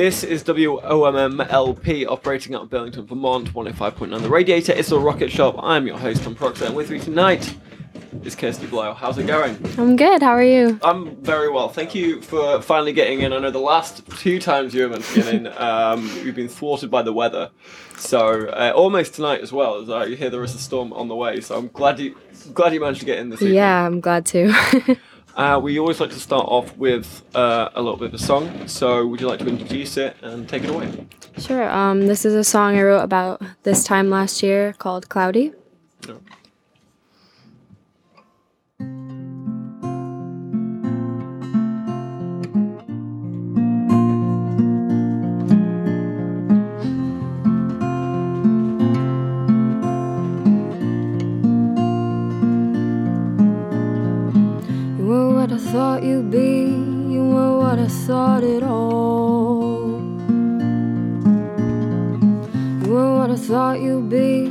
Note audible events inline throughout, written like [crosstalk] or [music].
This is WOMMLP operating out of Burlington, Vermont, 105.9 The Radiator. It's a rocket shop. I'm your host, Tom Proctor, and with me tonight is Kirsty Blow. How's it going? I'm good. How are you? I'm very well. Thank you for finally getting in. I know the last two times you were meant to get in, [laughs] um, you've been thwarted by the weather. So uh, almost tonight as well. As I hear there is a storm on the way. So I'm glad you glad you managed to get in this evening. Yeah, I'm glad to. [laughs] Uh, we always like to start off with uh, a little bit of a song. So, would you like to introduce it and take it away? sure. Um, this is a song I wrote about this time last year called Cloudy. What I thought you'd be. You were what I thought it all. You were what I thought you'd be.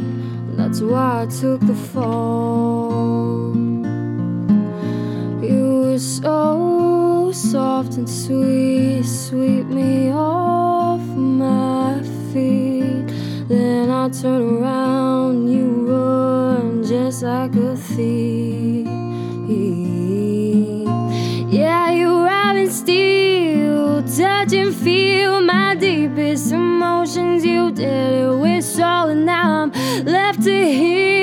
That's why I took the fall. You were so soft and sweet, sweep me off my feet. Then I turn around, you run just like a thief. Touch and feel my deepest emotions. You did it with soul, and now I'm left to heal,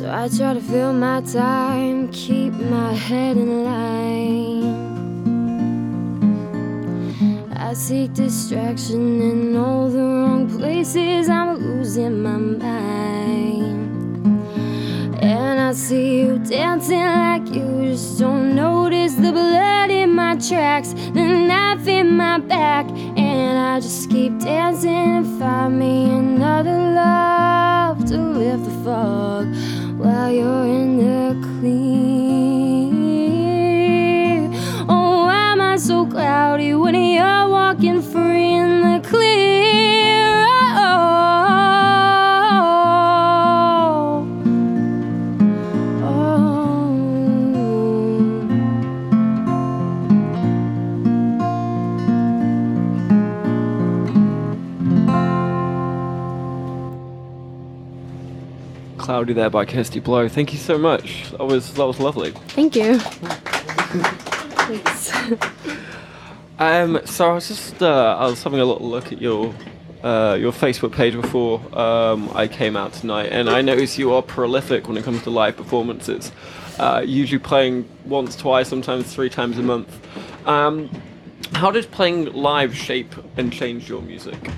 So I try to fill my time, keep my head in line. I seek distraction in all the wrong places. I'm losing my mind. And I see you dancing like you just don't notice the blood in my tracks, the knife in my back. And I just keep dancing and find me another love to lift the fog while you're in the clear. Oh, why am I so cloudy when you're walking Cloudy there by Kirsty Blow. Thank you so much. That was that was lovely. Thank you. Um, so I was just uh, I was having a little look at your uh, your Facebook page before um, I came out tonight, and I noticed you are prolific when it comes to live performances. Uh, usually playing once, twice, sometimes three times a month. Um, how does playing live shape and change your music?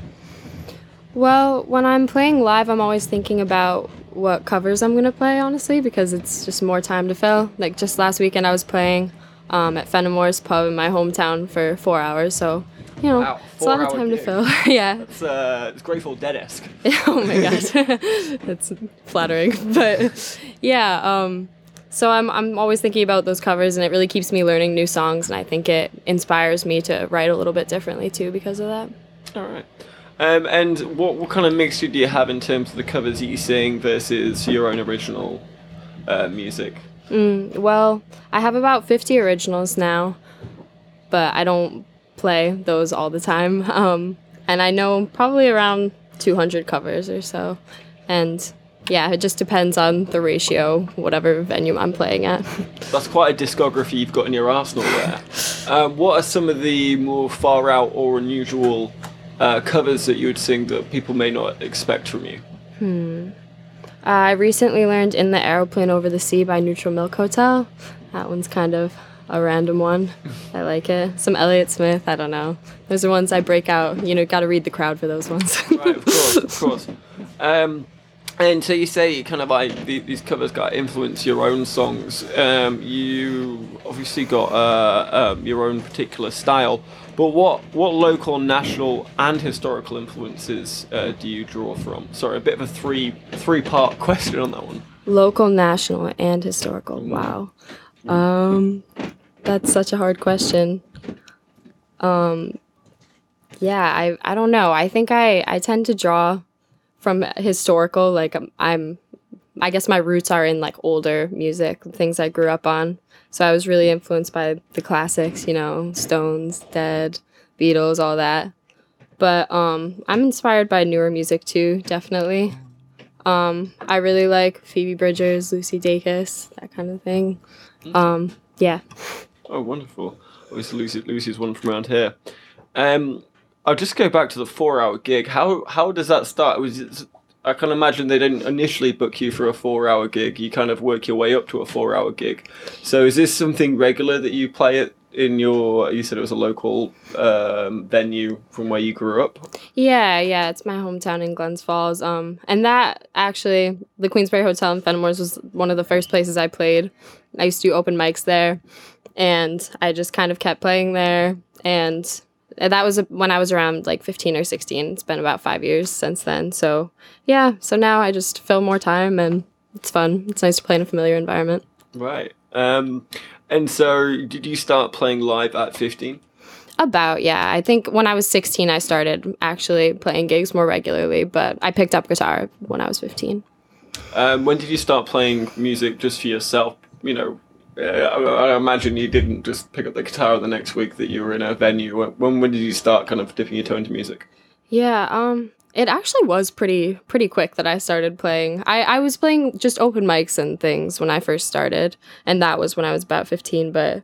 Well, when I'm playing live, I'm always thinking about what covers I'm gonna play, honestly, because it's just more time to fill. Like just last weekend, I was playing um, at Fenimore's Pub in my hometown for four hours, so you know, Wow, it's a lot of time to fill. [laughs] yeah. It's uh, it's Grateful Dead-esque. [laughs] oh my god, [laughs] that's flattering. But yeah, um, so I'm I'm always thinking about those covers, and it really keeps me learning new songs, and I think it inspires me to write a little bit differently too because of that. All right. Um, and what what kind of mixture do you have in terms of the covers that you sing versus your own original uh, music? Well, I have about 50 originals now, but I don't play those all the time. [laughs] Um, and I know probably around 200 covers or so. And yeah, it just depends on the ratio, whatever venue I'm playing at. [laughs] That's quite a discography you've got in your arsenal there. Um, what are some of the more far out or unusual uh, covers that you would sing that people may not expect from you? Uh, I recently learned In the Aeroplane Over the Sea by Neutral Milk Hotel. That one's kind of a random one. [laughs] I like it. Some Elliott Smith, I don't know. Those are ones I break out. You know, gotta read the crowd for those ones. right, of course, of course. Um, and so you say kind of like the, these covers got influence your own songs. Um, you obviously got uh, um, your own particular style, but what what local, national, and historical influences uh, do you draw from? Sorry, a bit of a three three part [laughs] question on that one. Local, national, and historical. Wow. Um, that's such a hard question. Um, yeah, I I don't know. I think I I tend to draw from historical. Like um, I'm, I guess my roots are in like older music, things I grew up on. So I was really influenced by the classics. You know, Stones, Dead, Beatles, all that. But um, I'm inspired by newer music too, definitely. Um, I really like Phoebe Bridgers, Lucy Dacus, that kind of thing. Um, yeah. Oh, wonderful. Obviously, Lucy, Lucy's one from around here. Um, I'll just go back to the four-hour gig. How how does that start? Was it, I can imagine they didn't initially book you for a four-hour gig. You kind of work your way up to a four-hour gig. So is this something regular that you play it in your? You said it was a local um, venue from where you grew up. Yeah, yeah, it's my hometown in Glens Falls. Um, and that actually, the Queensbury Hotel in Fenimores was one of the first places I played. I used to do open mics there, and I just kind of kept playing there. And that was when I was around like 15 or 16. It's been about five years since then. So yeah, so now I just fill more time, and it's fun. It's nice to play in a familiar environment. Right. Um, and so, did you start playing live at fifteen? About, yeah. I think when I was 16, I started actually playing gigs more regularly, but I picked up guitar when I was 15. Um, when did you start playing music just for yourself? You know, I, I imagine you didn't just pick up the guitar the next week that you were in a venue. When, when did you start kind of dipping your toe into music? Yeah, um, it actually was pretty pretty quick that I started playing. I, I was playing just open mics and things when I first started, and that was when I was about 15, but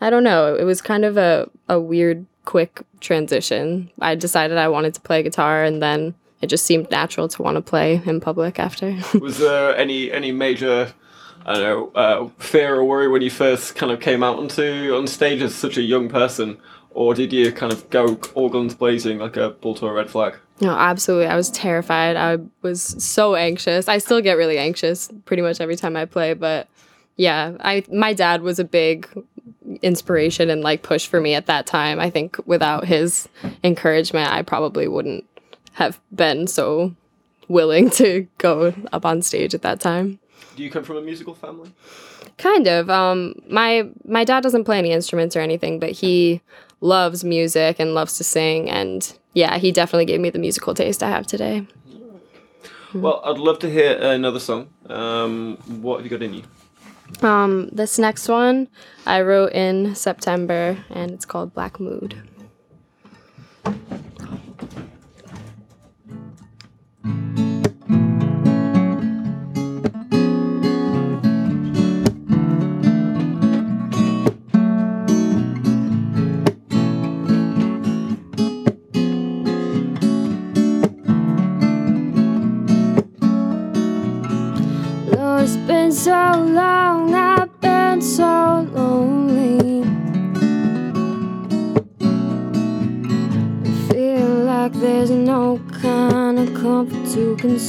I don't know. It was kind of a, a weird, quick transition. I decided I wanted to play guitar, and then it just seemed natural to want to play in public after. [laughs] Was there any any major I don't know uh, fear or worry when you first kind of came out onto on stage as such a young person, or did you kind of go all guns blazing like a bull to a red flag? no, absolutely. I was terrified. I was so anxious. I still get really anxious pretty much every time I play, but yeah, I my dad was a big inspiration and like push for me at that time. I think without his encouragement, I probably wouldn't have been so willing to go up on stage at that time. Do you come from a musical family? Kind of. Um, my my dad doesn't play any instruments or anything, but he loves music and loves to sing. And yeah, he definitely gave me the musical taste I have today. Well, I'd love to hear another song. Um, what have you got in you? Um, this next one I wrote in September, and it's called Black Mood.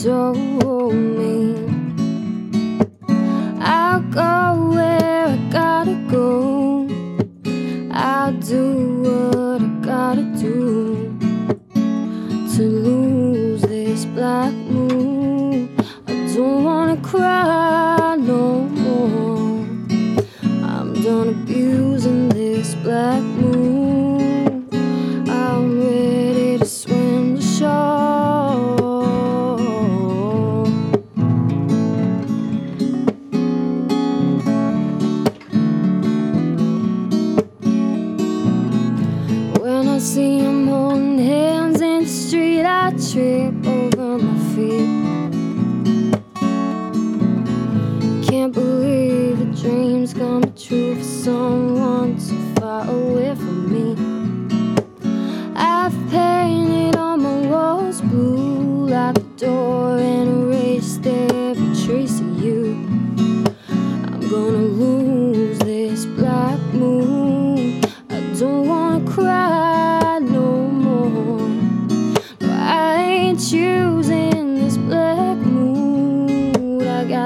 Console me. I'll go where I gotta go. I'll do what I gotta do to lose this black moon. I don't wanna cry no more. I'm done abusing this black moon.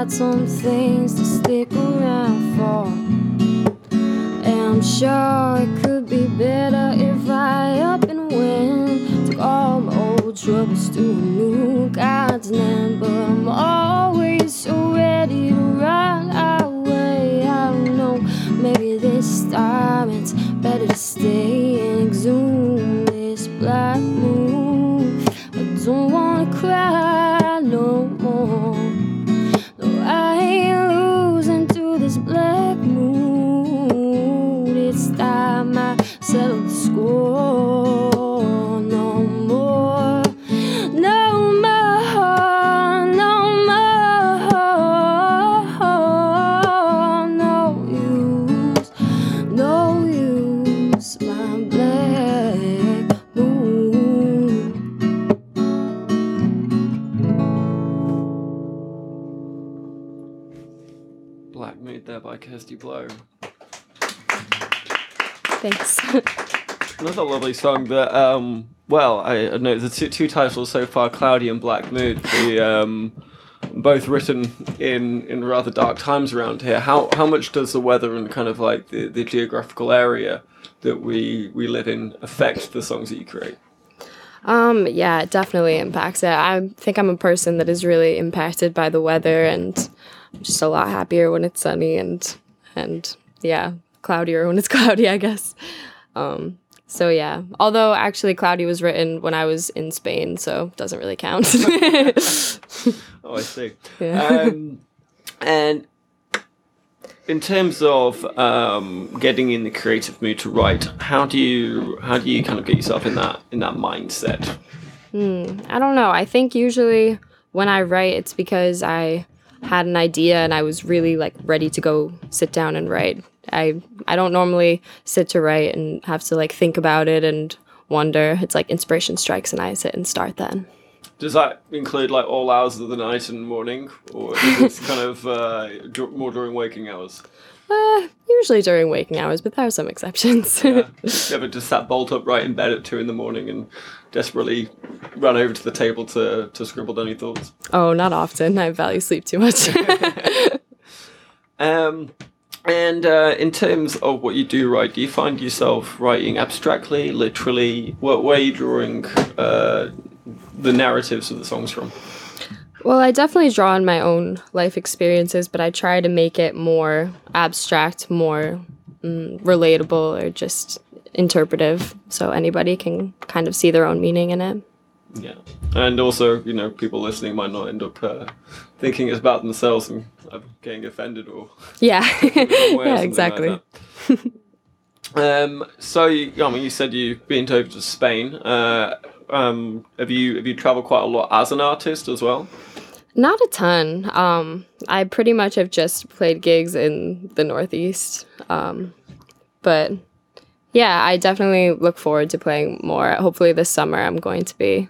Got some things to stick around for. And I'm sure it could be better if I up and went. Took all my old troubles to a new continent. But I'm always so ready to run away. I don't know, maybe this time it's better to stay Blow. Thanks. [laughs] Another lovely song that, um, well, I I know the two, two titles so far, Cloudy and Black Mood, the, um, both written in, in rather dark times around here. How how much does the weather and kind of like the, the geographical area that we we live in affect the songs that you create? Um, yeah, it definitely impacts it. I think I'm a person that is really impacted by the weather and I'm just a lot happier when it's sunny and and yeah, cloudier when it's [laughs] cloudy, I guess. Um, so yeah. Although actually Cloudy was written when I was in Spain, so it doesn't really count. [laughs] Oh, I see. Yeah. Um, and in terms of um, getting in the creative mood to write, how do you how do you kind of get yourself in that in that mindset? I don't know. I think usually when I write, it's because I had an idea and I was really like ready to go sit down and write. I I don't normally sit to write and have to like think about it and wonder. It's like inspiration strikes and I sit and start then. Does that include like all hours of the night and morning, or is it [laughs] kind of uh, more during waking hours? Uh, usually during waking hours, but there are some exceptions. Yeah. [laughs] you ever just sat bolt upright in bed at two in the morning and desperately run over to the table to, to scribble down your thoughts? oh, not often. I value sleep too much. [laughs] Um, and uh, in terms of what you do write, do you find yourself writing abstractly, literally? Where, where are you drawing uh, the narratives of the songs from? Well, I definitely draw on my own life experiences, but I try to make it more abstract, more mm, relatable, or just interpretive, so anybody can kind of see their own meaning in it. Yeah. And also, you know, people listening might not end up uh, thinking it's about themselves and uh, getting offended or Yeah, [laughs] [laughs] yeah, something like exactly. [laughs] um, so, you, I mean, you said you've been over to Spain. Uh, um, have you have you traveled quite a lot as an artist as well? Not a ton. Um, I pretty much have just played gigs in the Northeast. Um, but yeah, I definitely look forward to playing more. Hopefully, this summer I'm going to be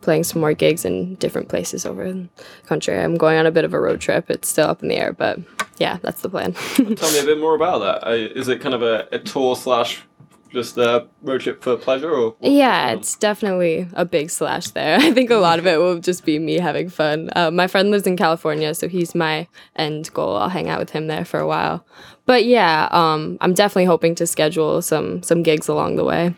playing some more gigs in different places over the country. I'm going on a bit of a road trip. It's still up in the air, but yeah, that's the plan. [laughs] Tell me a bit more about that. Uh, it kind of a, a tour slash just a road trip for pleasure, or Yeah, it's definitely a big slash there. [laughs] I think a lot of it will just be me having fun. Uh, my friend lives in California, so he's my end goal. I'll hang out with him there for a while. But yeah, um, I'm definitely hoping to schedule some some gigs along the way.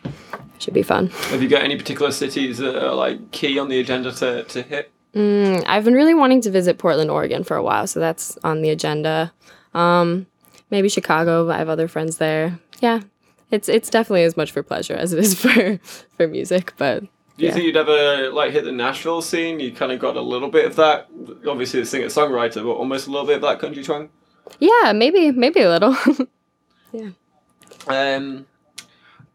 Should be fun. Have you got any particular cities that are like key on the agenda to, to hit? Mm, I've been really wanting to visit Portland, Oregon for a while, so that's on the agenda. Um, maybe Chicago. I have other friends there. Yeah, it's it's definitely as much for pleasure as it is [laughs] for for music. But Do you Yeah. think you'd ever like hit the Nashville scene? You kind of got a little bit of that, obviously a singer songwriter, but almost a little bit of that country twang. yeah, maybe maybe a little. [laughs] yeah. Um,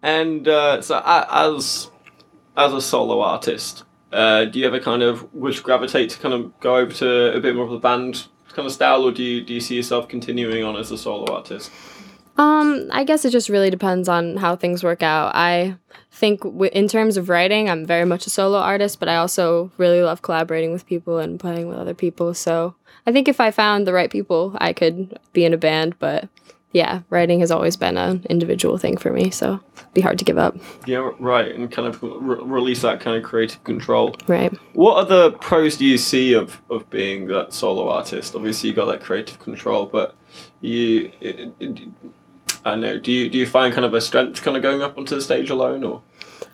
and uh, so as as a solo artist, uh, do you ever kind of wish gravitate to kind of go over to a bit more of the band kind of style, or do you do you see yourself continuing on as a solo artist? Um, I guess it just really depends on how things work out. I think w- in terms of writing, I'm very much a solo artist, but I also really love collaborating with people and playing with other people. So I think if I found the right people, I could be in a band. But yeah, writing has always been an individual thing for me, so it'd be hard to give up. Yeah, right, and kind of re- release that kind of creative control. Right. What other pros do you see of, of being that solo artist? Obviously, you got that creative control, but you, it, it, I know. Do you do you find kind of a strength kind of going up onto the stage alone, or?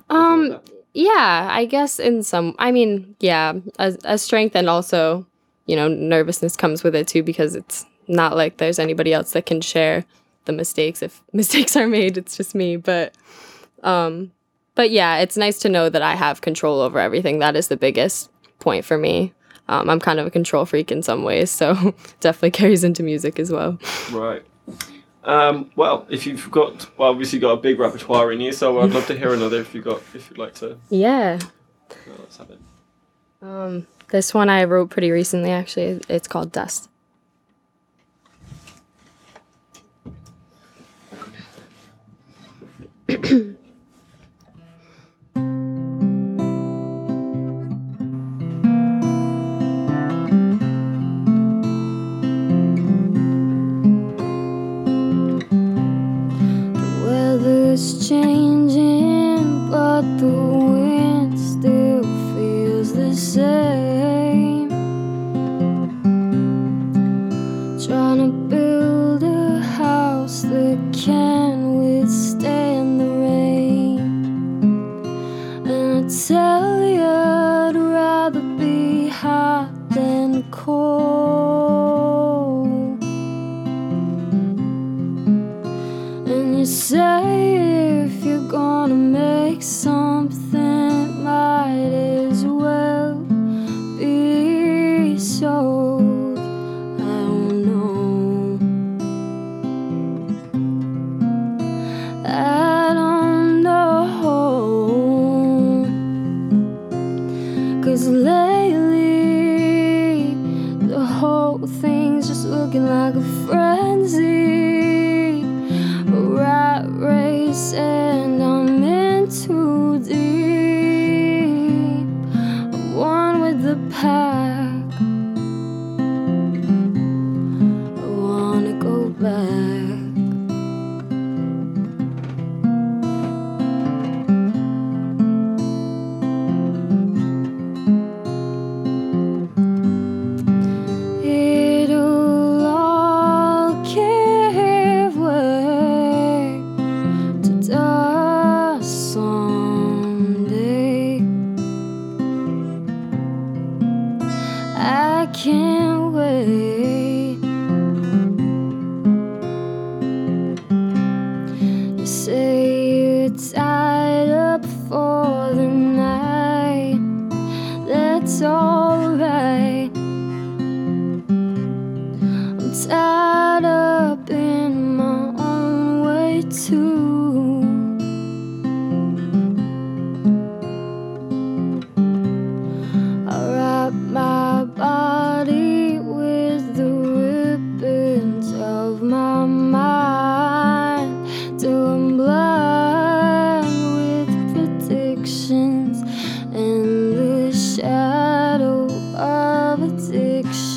Um. Yeah, I guess in some. I mean, yeah, a, a strength and also, you know, nervousness comes with it too because it's not like there's anybody else that can share the mistakes if [laughs] mistakes are made. It's just me, but. Um, but yeah, it's nice to know that I have control over everything. That is the biggest point for me. Um, I'm kind of a control freak in some ways, so [laughs] definitely carries into music as well. Right. Um, well, if you've got, well, obviously got a big repertoire in you, so I'd love to hear another if you've got, if you'd like to. Yeah. let's have it. Um, this one I wrote pretty recently, actually. It's called Dust. [clears throat] be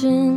addiction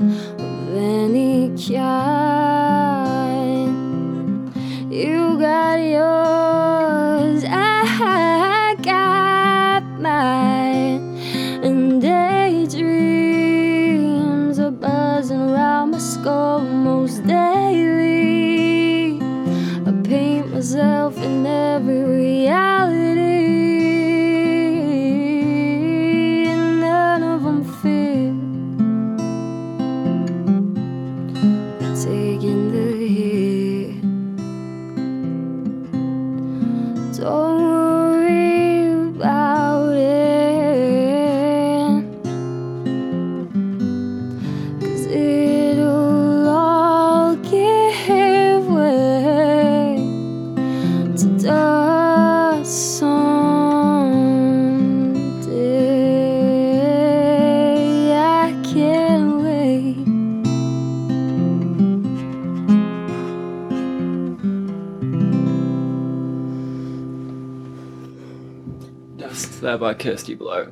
By Kirsty Blow.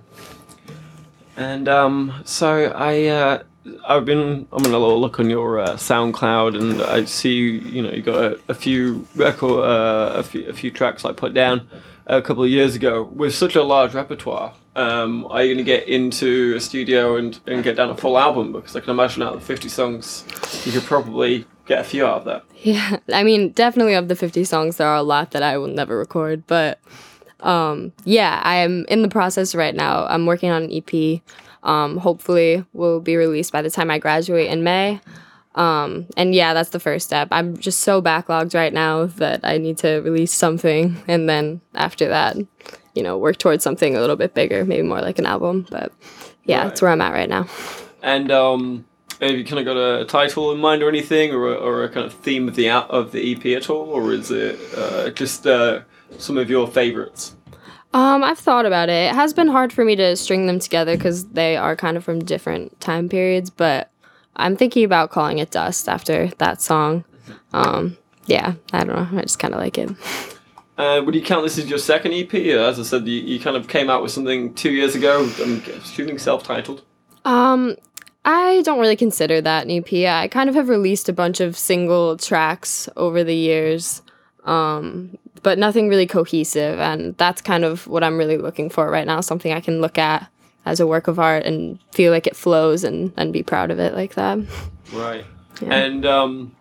And um, so I, uh, I've been I'm gonna look on your uh, SoundCloud and I see you know you got a, a few record uh, a few a few tracks like put down a couple of years ago with such a large repertoire. Um, are you gonna get into a studio and, and get down a full album? Because I can imagine out of the 50 songs, you could probably get a few out of that. [laughs] Yeah, I mean, definitely of the 50 songs, there are a lot that I will never record. But um, yeah, I am in the process right now. I'm working on an EP. Um, hopefully, will be released by the time I graduate in May. Um, and yeah, that's the first step. I'm just so backlogged right now that I need to release something, [laughs] and then after that, you know, work towards something a little bit bigger, maybe more like an album. But yeah, Right. that's where I'm at right now. And um, have you kind of got a title in mind or anything, or a, or a kind of theme of the of the EP at all, or is it uh, just uh, some of your favorites? Um, I've thought about it. It has been hard for me to string them together because they are kind of from different time periods, but I'm thinking about calling it Dust after that song. Um, yeah, I don't know. I just kind of like it. [laughs] Uh, would you count this as your second EP? As I said, you, you kind of came out with something two years ago. I'm assuming self-titled. Um, I don't really consider that an EP. I kind of have released a bunch of single tracks over the years, um, but nothing really cohesive. And that's kind of what I'm really looking for right now something I can look at as a work of art and feel like it flows and, and be proud of it like that. Right. Yeah. And um,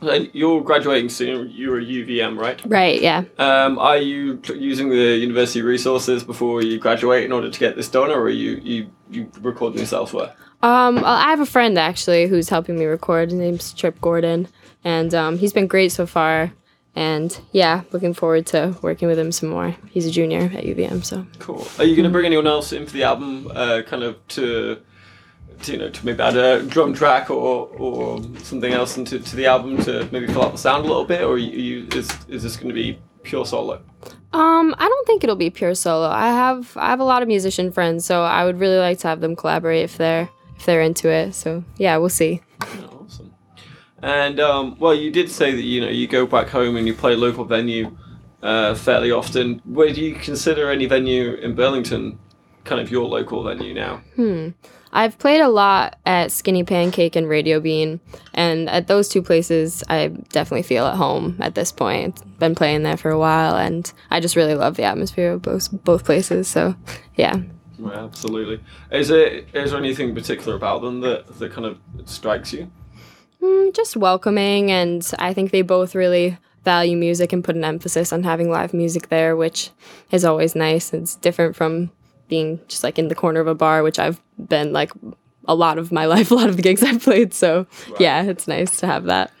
and you're graduating soon. You're a UVM, right? Right, yeah. Um, are you using the university resources before you graduate in order to get this done, or are you you, you recording this elsewhere? Um, I have a friend actually who's helping me record. His name's Trip Gordon, and um, he's been great so far. And yeah, looking forward to working with him some more. He's a junior at UVM, so Cool. Are you going to bring anyone else in for the album, uh, kind of to, to you know, to maybe add a drum track or or something else into to the album to maybe fill out the sound a little bit, or are you, you is is this going to be pure solo? Um, I don't think it'll be pure solo. I have I have a lot of musician friends, so I would really like to have them collaborate if they're if they're into it. So yeah, we'll see. And um, well, you did say that you know you go back home and you play local venue uh, fairly often. Where do you consider any venue in Burlington kind of your local venue now? Hmm. I've played a lot at Skinny Pancake and Radio Bean, and at those two places, I definitely feel at home at this point. Been playing there for a while, and I just really love the atmosphere of both both places. So, yeah. Right, absolutely. Is it is there anything particular about them that that kind of strikes you? Mm, just welcoming, and I think they both really value music and put an emphasis on having live music there, which is always nice. It's different from being just like in the corner of a bar, which I've been like a lot of my [laughs] life, a lot of the gigs I've played. So yeah, it's nice to have that.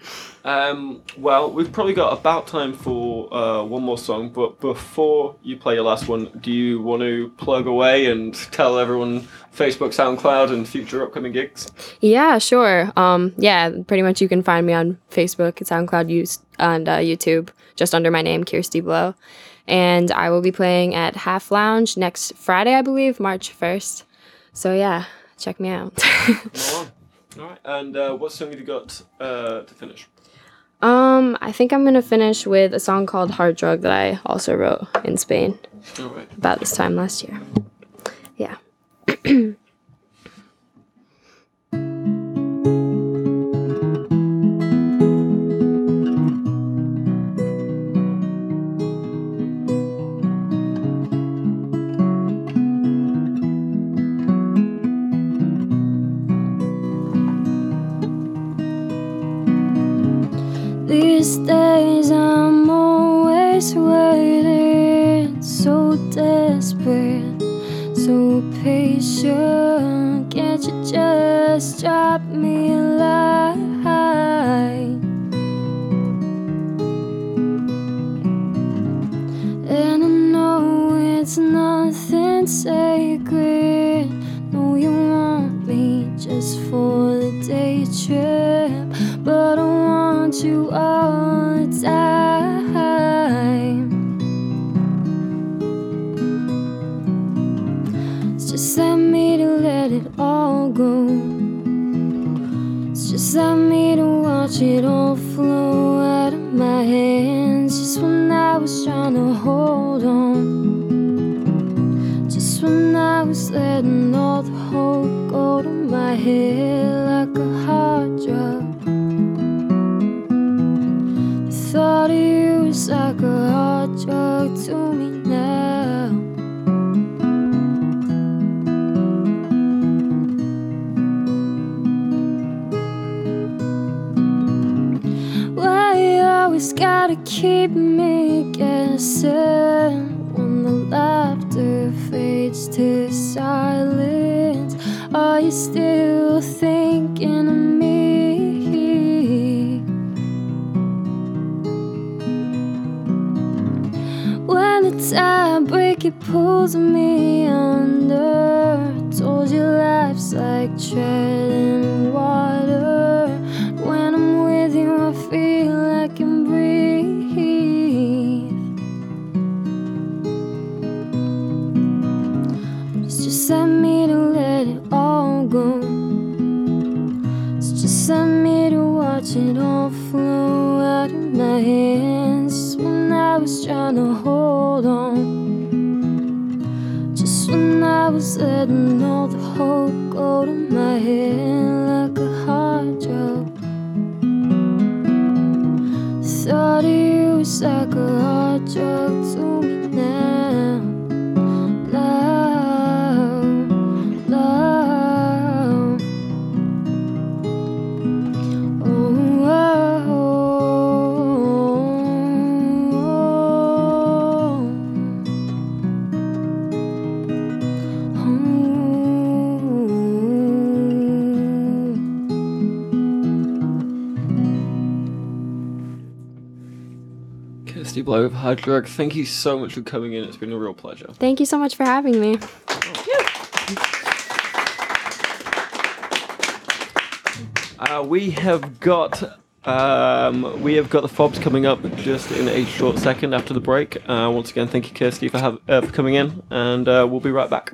Um, well, we've probably got about time for uh, one more song, but before you play your last one, do you want to plug away and tell everyone Facebook, SoundCloud, and future upcoming gigs? Yeah, sure. Um, yeah, pretty much you can find me on Facebook, SoundCloud, and uh, YouTube, just under my name, Kirsty Blow. And I will be playing at Half Lounge next Friday, I believe, March 1st. So yeah, check me out. [laughs] All right. All right. And uh, what song have you got uh, to finish? Um, I think I'm gonna finish with a song called Hard Drug that I also wrote in Spain right. about this time last year. Yeah. [clears throat] just like me to let it all go. It's just like me to watch it all flow out of my hands. Just when I was trying to hold on. Just when I was letting all the hope go to my head gotta keep me guessing when the laughter fades to silence? Are you still thinking of me? When the tiebreak it pulls me under, told you life's like treading drug to me Kirsty Blow of Hard Drug, thank you so much for coming in. It's been a real pleasure. Thank you so much for having me. Uh, we have got um, we have got the fobs coming up just in a short second after the break. Uh, once again, thank you, Kirsty, for have, uh, for coming in, and uh, we'll be right back.